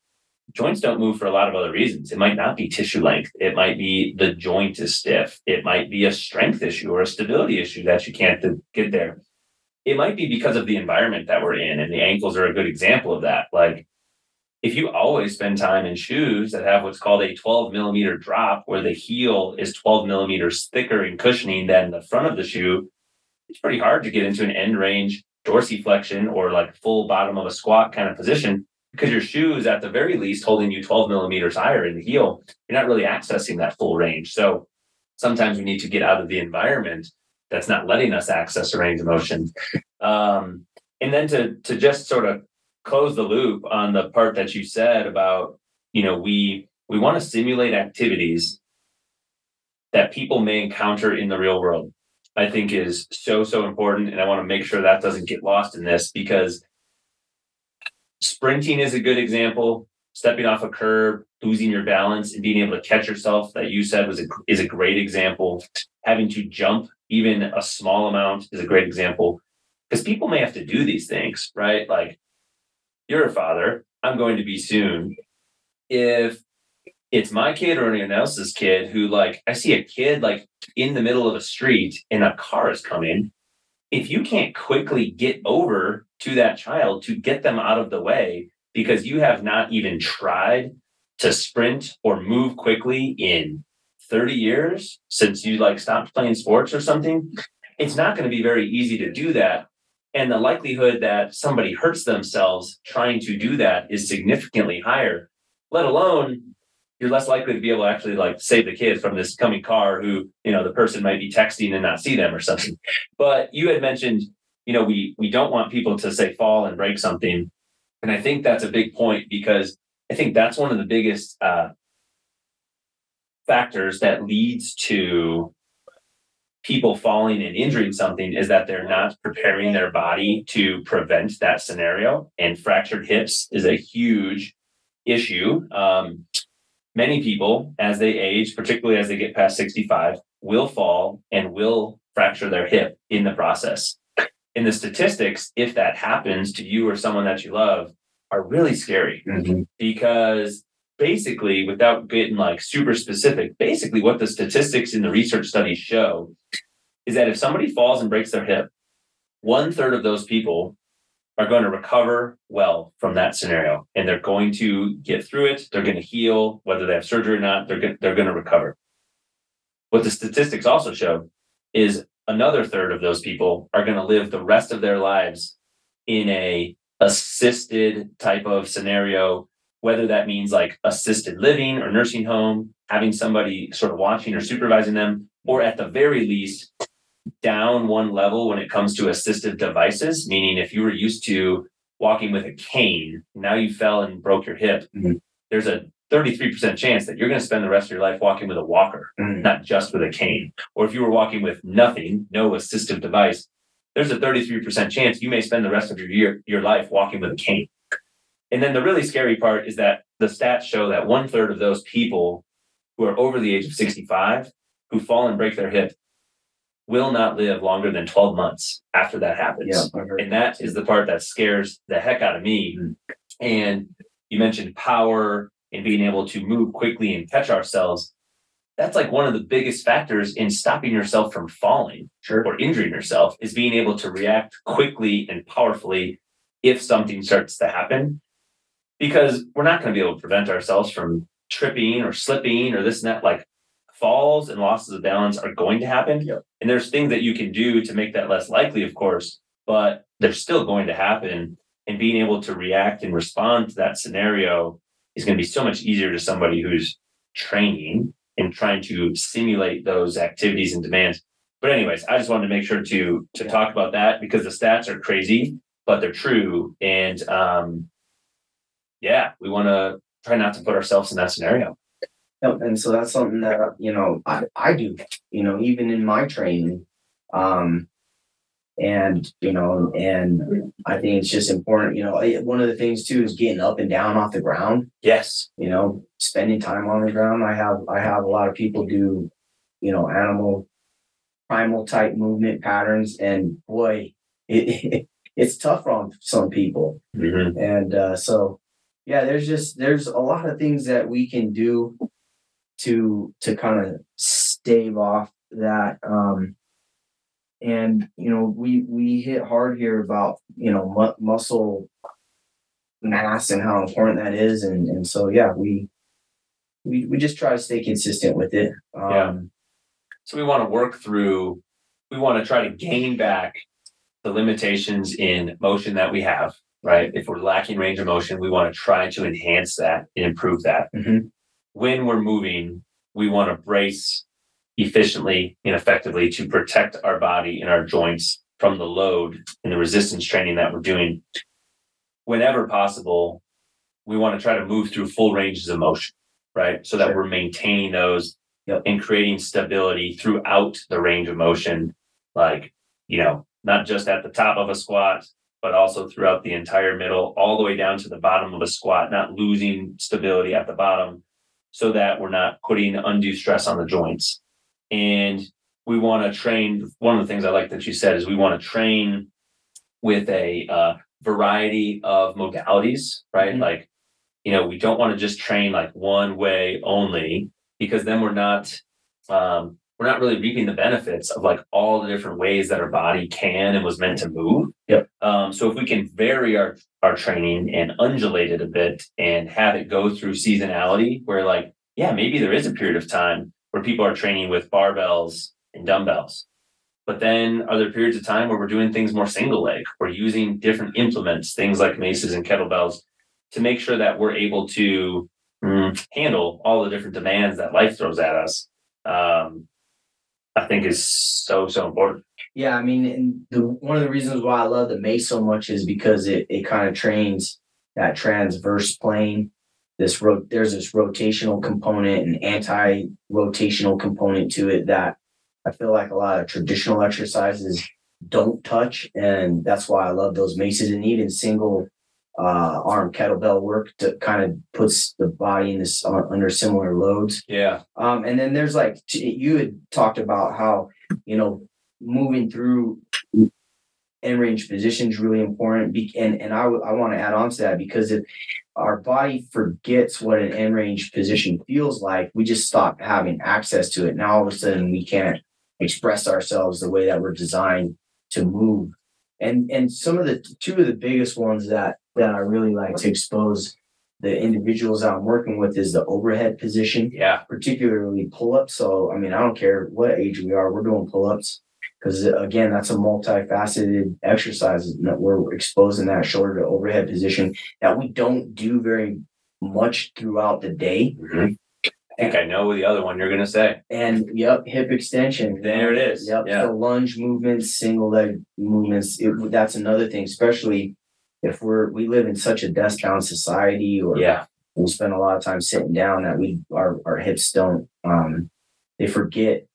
joints don't move for a lot of other reasons. It might not be tissue length. It might be the joint is stiff. It might be a strength issue or a stability issue that you can't get there. It might be because of the environment that we're in, and the ankles are a good example of that. Like, if you always spend time in shoes that have what's called a 12 millimeter drop, where the heel is 12 millimeters thicker and cushioning than the front of the shoe, it's pretty hard to get into an end range dorsiflexion or like full bottom of a squat kind of position because your shoe is at the very least holding you 12 millimeters higher in the heel. You're not really accessing that full range. So sometimes we need to get out of the environment that's not letting us access a range of motion. Um, and then to to just sort of close the loop on the part that you said about, you know, we we want to simulate activities that people may encounter in the real world. I think is so so important, and I want to make sure that doesn't get lost in this because sprinting is a good example. Stepping off a curb, losing your balance, and being able to catch yourself that you said was a, is a great example. Having to jump even a small amount is a great example because people may have to do these things, right? Like you're a father, I'm going to be soon. If it's my kid or anyone else's kid who like I see a kid like in the middle of a street and a car is coming, if you can't quickly get over to that child to get them out of the way because you have not even tried to sprint or move quickly in 30 years since you like stopped playing sports or something, it's not going to be very easy to do that. And the likelihood that somebody hurts themselves trying to do that is significantly higher, let alone you're less likely to be able to actually like save the kids from this coming car who, you know, the person might be texting and not see them or something. But you had mentioned, you know, we we don't want people to say fall and break something. And I think that's a big point because I think that's one of the biggest uh, factors that leads to people falling and injuring something is that they're not preparing their body to prevent that scenario. And fractured hips is a huge issue. Um, many people, as they age, particularly as they get past 65, will fall and will fracture their hip in the process. In the statistics, if that happens to you or someone that you love, are really scary Mhm. because basically, without getting like super specific, basically what the statistics in the research studies show is that if somebody falls and breaks their hip, one third of those people are going to recover well from that scenario and they're going to get through it. They're going to heal, whether they have surgery or not, they're going, they're going to recover. What the statistics also show is another third of those people are going to live the rest of their lives in a assisted type of scenario whether that means like assisted living or nursing home having somebody sort of watching or supervising them or at the very least down one level when it comes to assistive devices meaning if you were used to walking with a cane now you fell and broke your hip Mhm. there's a 33% chance that you're going to spend the rest of your life walking with a walker Mhm. not just with a cane. Or if you were walking with nothing, no assistive device, there's a 33% chance you may spend the rest of your year, your life walking with a cane And then the really scary part is that the stats show that one third of those people who are over the age of 65 who fall and break their hip will not live longer than 12 months after that happens. Yeah, And that is the part that scares the heck out of me. Mm. And you mentioned power and being able to move quickly and catch ourselves. That's like one of the biggest factors in stopping yourself from falling Sure. or injuring yourself is being able to react quickly and powerfully if something starts to happen. Because we're not going to be able to prevent ourselves from tripping or slipping or this and that. Like falls and losses of balance are going to happen. Yep. And there's things that you can do to make that less likely, of course, but they're still going to happen. And being able to react and respond to that scenario is going to be so much easier to somebody who's training and trying to simulate those activities and demands. But anyways, I just wanted to make sure to to Yeah. talk about that because the stats are crazy, but they're true. And um yeah, we want to try not to put ourselves in that scenario. Yep, and so that's something that you know I, I do you know even in my training um and you know and i think it's just important you know one of the things too is getting up and down off the ground Yes. you know spending time on the ground i have i have a lot of people do you know animal primal type movement patterns and boy it, it's tough on some people Mhm. and uh, so yeah there's just there's a lot of things that we can do to to kind of stave off that um and you know we we hit hard here about you know mu- muscle mass and how important that is and and so yeah we we we just try to stay consistent with it um Yeah. So we want to work through, we want to try to gain back the limitations in motion that we have, right? If we're lacking range of motion, we want to try to enhance that and improve that. Mhm. When we're moving, we want to brace efficiently and effectively to protect our body and our joints from the load and the resistance training that we're doing. Whenever possible, we want to try to move through full ranges of motion, right? So that Sure. we're maintaining those Yep. and creating stability throughout the range of motion, like, you know, not just at the top of a squat, but also throughout the entire middle, all the way down to the bottom of a squat, not losing stability at the bottom so that we're not putting undue stress on the joints. And we want to train. One of the things I like that you said is we want to train with a uh, variety of modalities, right? Mhm. Like, you know, we don't want to just train like one way only because then we're not um, we're not really reaping the benefits of like all the different ways that our body can and was meant to move. Yep. Um, so if we can vary our our training and undulate it a bit and have it go through seasonality, where like yeah, maybe there is a period of time where people are training with barbells and dumbbells. But then are there periods of time where we're doing things more single leg? We're using different implements, things like maces and kettlebells, to make sure that we're able to mm, handle all the different demands that life throws at us. Um, I think is so so important. Yeah, I mean, the one of the reasons why I love the mace so much is because it it kind of trains that transverse plane. This ro- there's this rotational component and anti-rotational component to it that I feel like a lot of traditional exercises don't touch, and that's why I love those maces and even single uh, arm kettlebell work to kind of puts the body in this uh, under similar loads. Yeah. Um, and then there's like you had talked about how you know moving through end range position is really important. And and I w- I want to add on to that because if our body forgets what an end range position feels like, we just stop having access to it. Now all of a sudden we can't express ourselves the way that we're designed to move. And and some of the two of the biggest ones that that I really like to expose the individuals I'm working with is the overhead position Yeah. particularly pull-ups. So I mean, I don't care what age we are, we're doing pull-ups because again, that's a multifaceted exercise that we're exposing that shoulder to overhead position that we don't do very much throughout the day. Mhm. I think I know the other one you're gonna say. And yep, hip extension. There it is. Yep, Yeah. the lunge movements, single leg movements. It, that's another thing, especially if we're we live in such a desk bound society or Yeah. we spend a lot of time sitting down that we our our hips don't um they forget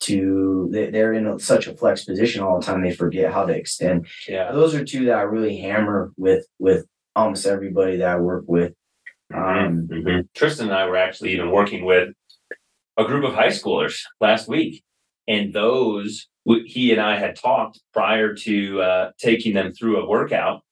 to they, they're in a, such a flex position all the time they forget how to extend Yeah. those are two that i really hammer with with almost everybody that I work with. Um, Mhm. Tristan and I were actually even working with a group of high schoolers last week, and those he and I had talked prior to uh, taking them through a workout,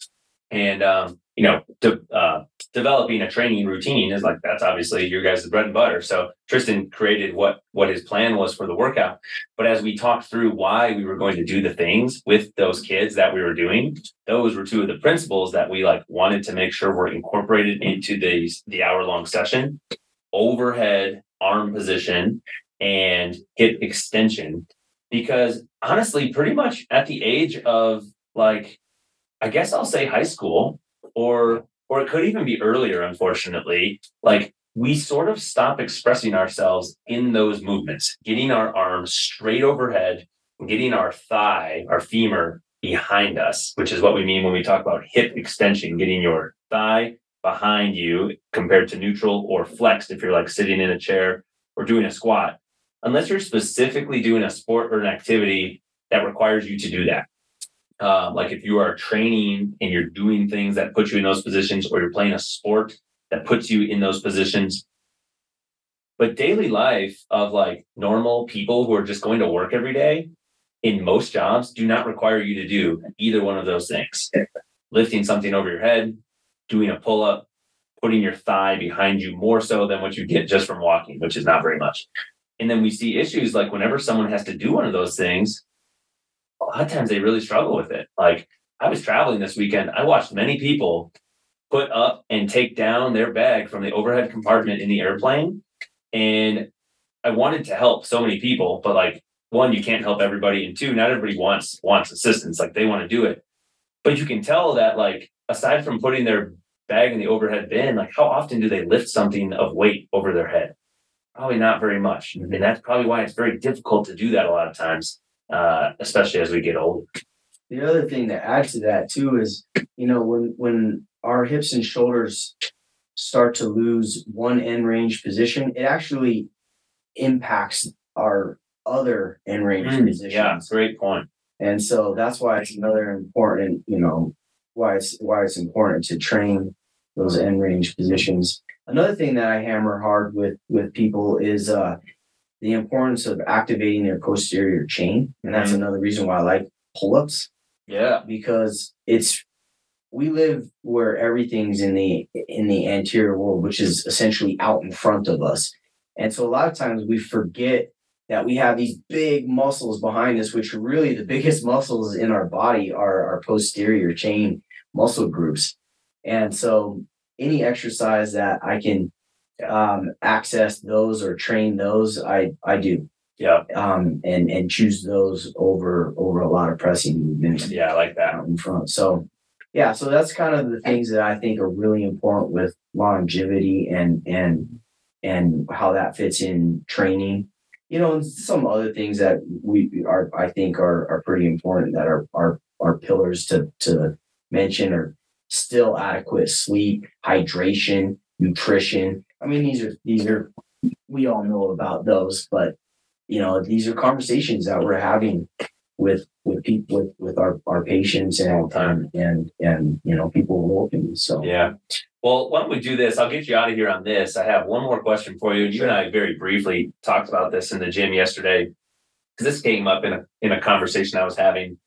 and um, you know, de- uh, developing a training routine is like that's obviously your guys' bread and butter. So Tristan created what what his plan was for the workout, but as we talked through why we were going to do the things with those kids that we were doing, those were two of the principles that we like wanted to make sure were incorporated into these the hour long session. Overhead arm position and hip extension. Because honestly pretty much at the age of like i guess i'll say high school or or it could even be earlier unfortunately. Like we sort of stop expressing ourselves in those movements getting our arms straight overhead getting our thigh our femur behind us which is what we mean when we talk about hip extension getting your thigh behind you compared to neutral or flexed if you're like sitting in a chair or doing a squat. Unless you're specifically doing a sport or an activity that requires you to do that um, like if you are training and you're doing things that put you in those positions or you're playing a sport that puts you in those positions. But daily life of like normal people who are just going to work every day in most jobs do not require you to do either one of those things. Lifting something over your head doing a pull up putting your thigh behind you more so than what you get just from walking which is not very much. And then we see issues like whenever someone has to do one of those things lot of times they really struggle with it. Like i was traveling this weekend. I watched many people put up and take down their bag from the overhead compartment in the airplane and i wanted to help so many people but like one you can't help everybody and two not everybody wants wants assistance. Like they want to do it. But you can tell that like aside from putting their bag in the overhead bin like how often do they lift something of weight over their head? Probably not very much. Mm-hmm. And that's probably why it's very difficult to do that a lot of times uh, especially as we get older the other thing that adds to that too is, you know, when when our hips and shoulders start to lose one end range position, it actually impacts our other end range Mm, positions. yeah great point. point And so that's why it's another important, you know, why it's why it's important to train those end range positions. Another thing that I hammer hard with with people is uh the importance of activating your posterior chain. And that's Mhm. another reason why I like pull-ups yeah because it's we live where everything's in the in the anterior world, which is essentially out in front of us. And so a lot of times we forget that we have these big muscles behind us, which are really the biggest muscles in our body are our posterior chain muscle groups. And so any exercise that I can um, access those or train those, I I do yeah um, and and choose those over over a lot of pressing movements yeah i like that out in front. So yeah, so that's kind of the things that I think are really important with longevity and and and how that fits in training. You know, and some other things that we are I think are are pretty important that are are are pillars to to mention are still adequate sleep, hydration, nutrition. I mean, these are these are we all know about those, but you know, these are conversations that we're having with with people with, with our, our patients and, and and and you know people working. So Yeah. Well, why don't we do this? I'll get you out of here on this. I have one more question for you. You and I very briefly talked about this in the gym yesterday because this came up in a in a conversation I was having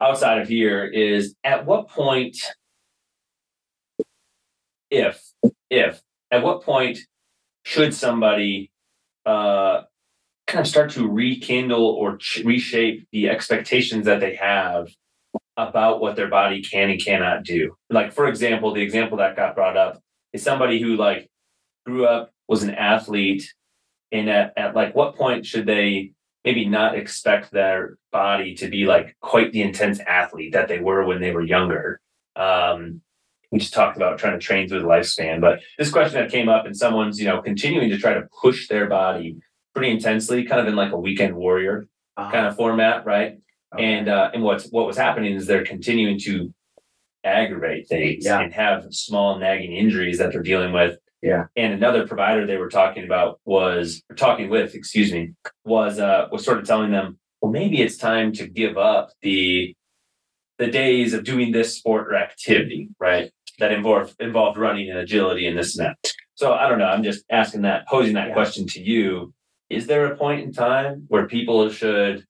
outside of here. Is at what point, if if at what point should somebody uh kind of start to rekindle or ch- reshape the expectations that they have about what their body can and cannot do. Like, for example, the example that got brought up is somebody who like grew up, was an athlete, and at, at like what point should they maybe not expect their body to be like quite the intense athlete that they were when they were younger? Um, we just talked about trying to train through the lifespan, but this question that came up and someone's, you know, continuing to try to push their body pretty intensely, kind of in like a weekend warrior uh, kind of format, right? okay. And uh, and what's what was happening is they're continuing to aggravate things Yeah. and have small nagging injuries that they're dealing with. Yeah. And another provider they were talking about was talking with, excuse me, was uh was sort of telling them, well, maybe it's time to give up the the days of doing this sport or activity, right? That involved involved running and agility and this and that. So I don't know. I'm just asking that, posing that Yeah. question to you. Is there a point in time where people should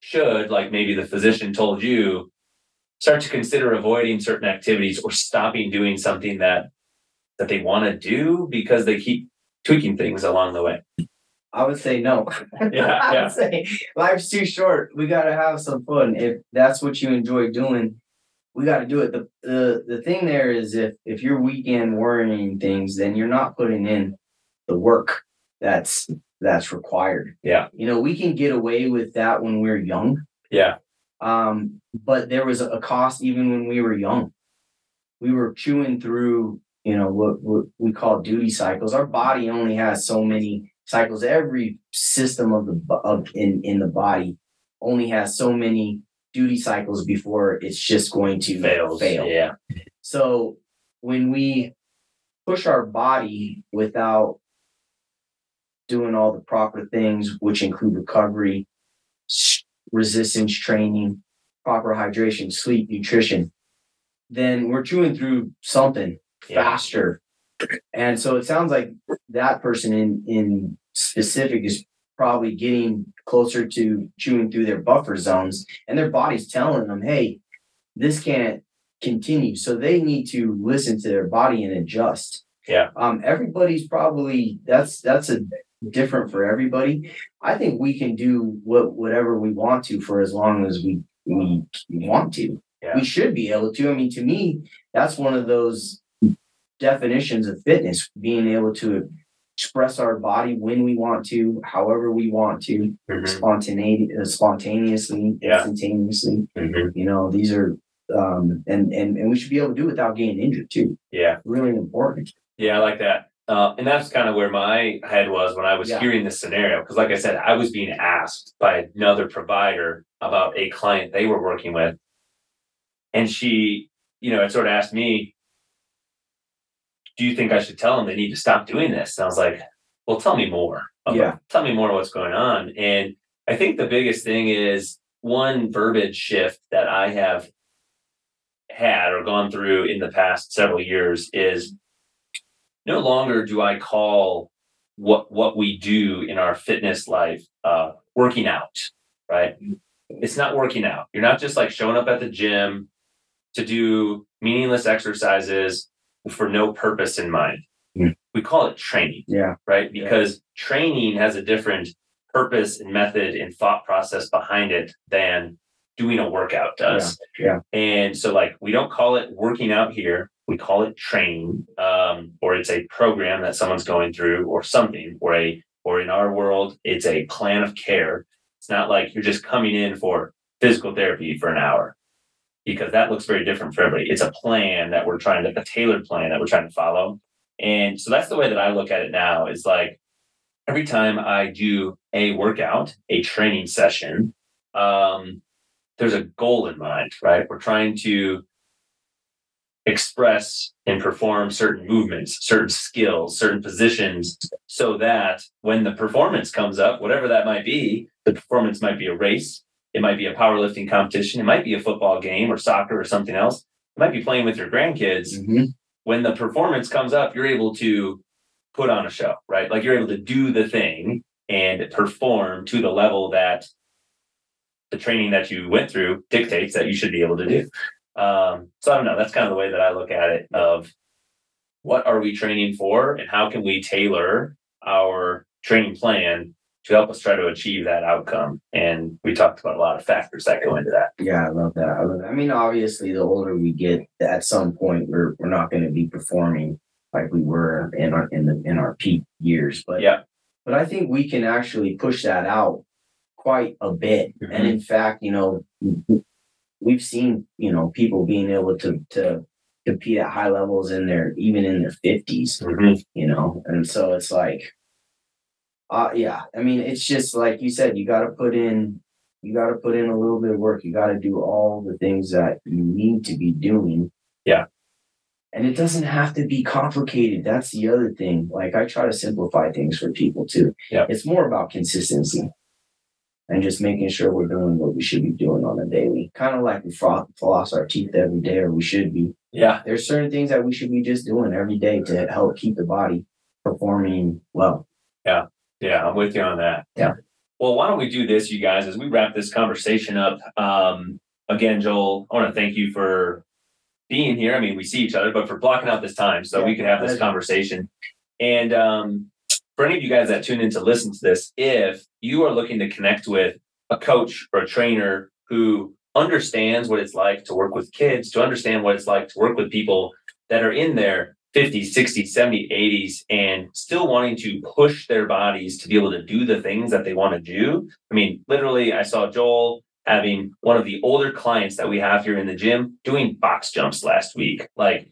should like maybe the physician told you start to consider avoiding certain activities or stopping doing something that that they want to do because they keep tweaking things along the way. I would say no. Yeah, I yeah. would say life's too short. We gotta have some fun. If that's what you enjoy doing, we gotta do it. The the the thing there is if if you're weekend worrying things, then you're not putting in the work that's that's required. Yeah. You know, we can get away with that when we're young. Yeah. Um, but there was a cost even when we were young. We were chewing through, you know, what, what we call duty cycles. Our body only has so many cycles. Every system of the of in in the body only has so many duty cycles before it's just going to Fails. fail. Yeah. So when we push our body without doing all the proper things, which include recovery, resistance training, proper hydration, sleep, nutrition, then we're chewing through something Yeah. faster. And so it sounds like that person in in specific is probably getting closer to chewing through their buffer zones and their body's telling them, hey, this can't continue. So they need to listen to their body and adjust. Yeah. Um, everybody's probably that's that's a different for everybody. I think we can do what whatever we want to for as long as we we want to. Yeah. We should be able to. I mean, to me, that's one of those definitions of fitness, being able to express our body when we want to, however we want to, Mhm. spontaneity, uh, spontaneously, Yeah. instantaneously. Mhm. You know, these are um and and and we should be able to do it without getting injured too. Yeah. Really important. Yeah, I like that. Uh, and that's kind of where my head was when I was Yeah. hearing this scenario. Because, like I said, I was being asked by another provider about a client they were working with. And she, you know, it sort of asked me, Do you think I should tell them they need to stop doing this? And I was like, Well, tell me more. about- Yeah. Tell me more what's going on. And I think the biggest thing is one verbiage shift that I have had or gone through in the past several years is no longer do I call what what we do in our fitness life uh, working out, right? It's not working out. You're not just like showing up at the gym to do meaningless exercises for no purpose in mind. Mm. We call it training, Yeah. right? Yeah. Because training has a different purpose and method and thought process behind it than doing a workout does. Yeah, And so like we don't call it working out here. We call it training. Um, or it's a program that someone's going through or something, or a or in our world, it's a plan of care. It's not like you're just coming in for physical therapy for an hour. Because that looks very different for everybody. It's a plan that we're trying to a tailored plan that we're trying to follow. And so that's the way that I look at it now is like every time I do a workout, a training session, um, there's a goal in mind, right? We're trying to express and perform certain movements, certain skills, certain positions, so that when the performance comes up, whatever that might be, the performance might be a race, it might be a powerlifting competition, it might be a football game or soccer or something else, it might be playing with your grandkids Mhm. when the performance comes up, you're able to put on a show, right? Like you're able to do the thing and perform to the level that the training that you went through dictates that you should be able to do. Um, so I don't know. That's kind of the way that I look at it of what are we training for and how can we tailor our training plan to help us try to achieve that outcome. And we talked about a lot of factors that go into that. Yeah, I love that. I love that. I mean, obviously, the older we get, at some point, we're we're not going to be performing like we were in our in the in our peak years. But Yeah. but I think we can actually push that out quite a bit. And Mm-hmm. in fact, you know, we've seen you know people being able to to compete at high levels in their even in their 50s you know and so it's like uh yeah i mean it's just like you said you got to put in you got to put in a little bit of work you got to do all the things that you need to be doing Yeah. and it doesn't have to be complicated that's the other thing like i try to simplify things for people too Yeah. it's more about consistency and just making sure we're doing what we should be doing on a daily kind of like we floss our teeth every day or we should be Yeah. There's certain things that we should be just doing every day to help keep the body performing well. Yeah, I'm with you on that. Yeah. Well, why don't we do this, you guys, as we wrap this conversation up? Um, again, Joel, I want to thank you for being here. I mean, we see each other, but for blocking out this time so Yeah, we could have this conversation. And um, for any of you guys that tune in to listen to this, if you are looking to connect with a coach or a trainer who understands what it's like to work with kids, to understand what it's like to work with people that are in their 50s, 60s, 70s, 80s, and still wanting to push their bodies to be able to do the things that they want to do. I mean, literally, I saw Joel having one of the older clients that we have here in the gym doing box jumps last week. Like,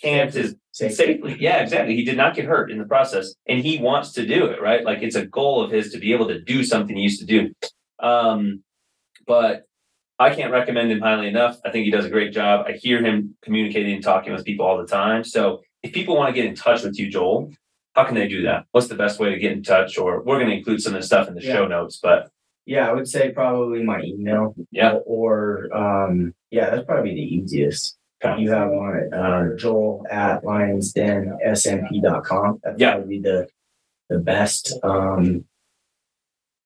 can't is safely. Yeah, exactly. He did not get hurt in the process, and he wants to do it. Right, like it's a goal of his to be able to do something he used to do. Um, but I can't recommend him highly enough. I think he does a great job. I hear him communicating and talking with people all the time. So if people want to get in touch with you, Joel, how can they do that? What's the best way to get in touch? Or we're going to include some of the stuff in the Yeah. show notes, but Yeah, I would say probably my email. Yeah. Or, um, yeah, that's probably the easiest. You have on uh, Joel at lionsdensmp.com. That'd Yeah. would be the the best. Um,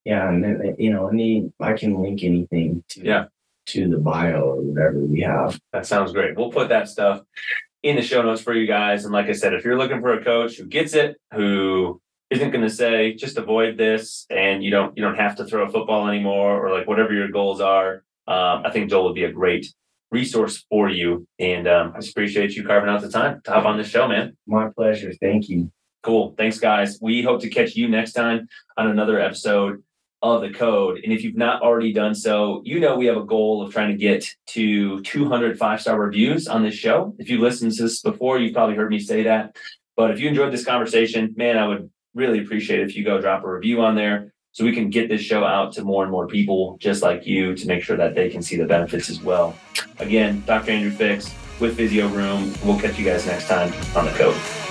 yeah, and then you know, any I can link anything to Yeah. To the bio or whatever we have. That sounds great. We'll put that stuff in the show notes for you guys. And like I said, if you're looking for a coach who gets it, who isn't going to say just avoid this, and you don't you don't have to throw a football anymore, or like whatever your goals are, um, I think Joel would be a great resource for you. And um, I just appreciate you carving out the time to hop on this show, man. My pleasure. Thank you. Cool. Thanks, guys. We hope to catch you next time on another episode of the code. And if you've not already done so, you know we have a goal of trying to get to 200 five star reviews on this show. If you listened to this before, you've probably heard me say that. But if you enjoyed this conversation, man, I would really appreciate if you go drop a review on there so we can get this show out to more and more people just like you to make sure that they can see the benefits as well. Again, Dr. Andrew Fix with Physio Room. We'll catch you guys next time on the code.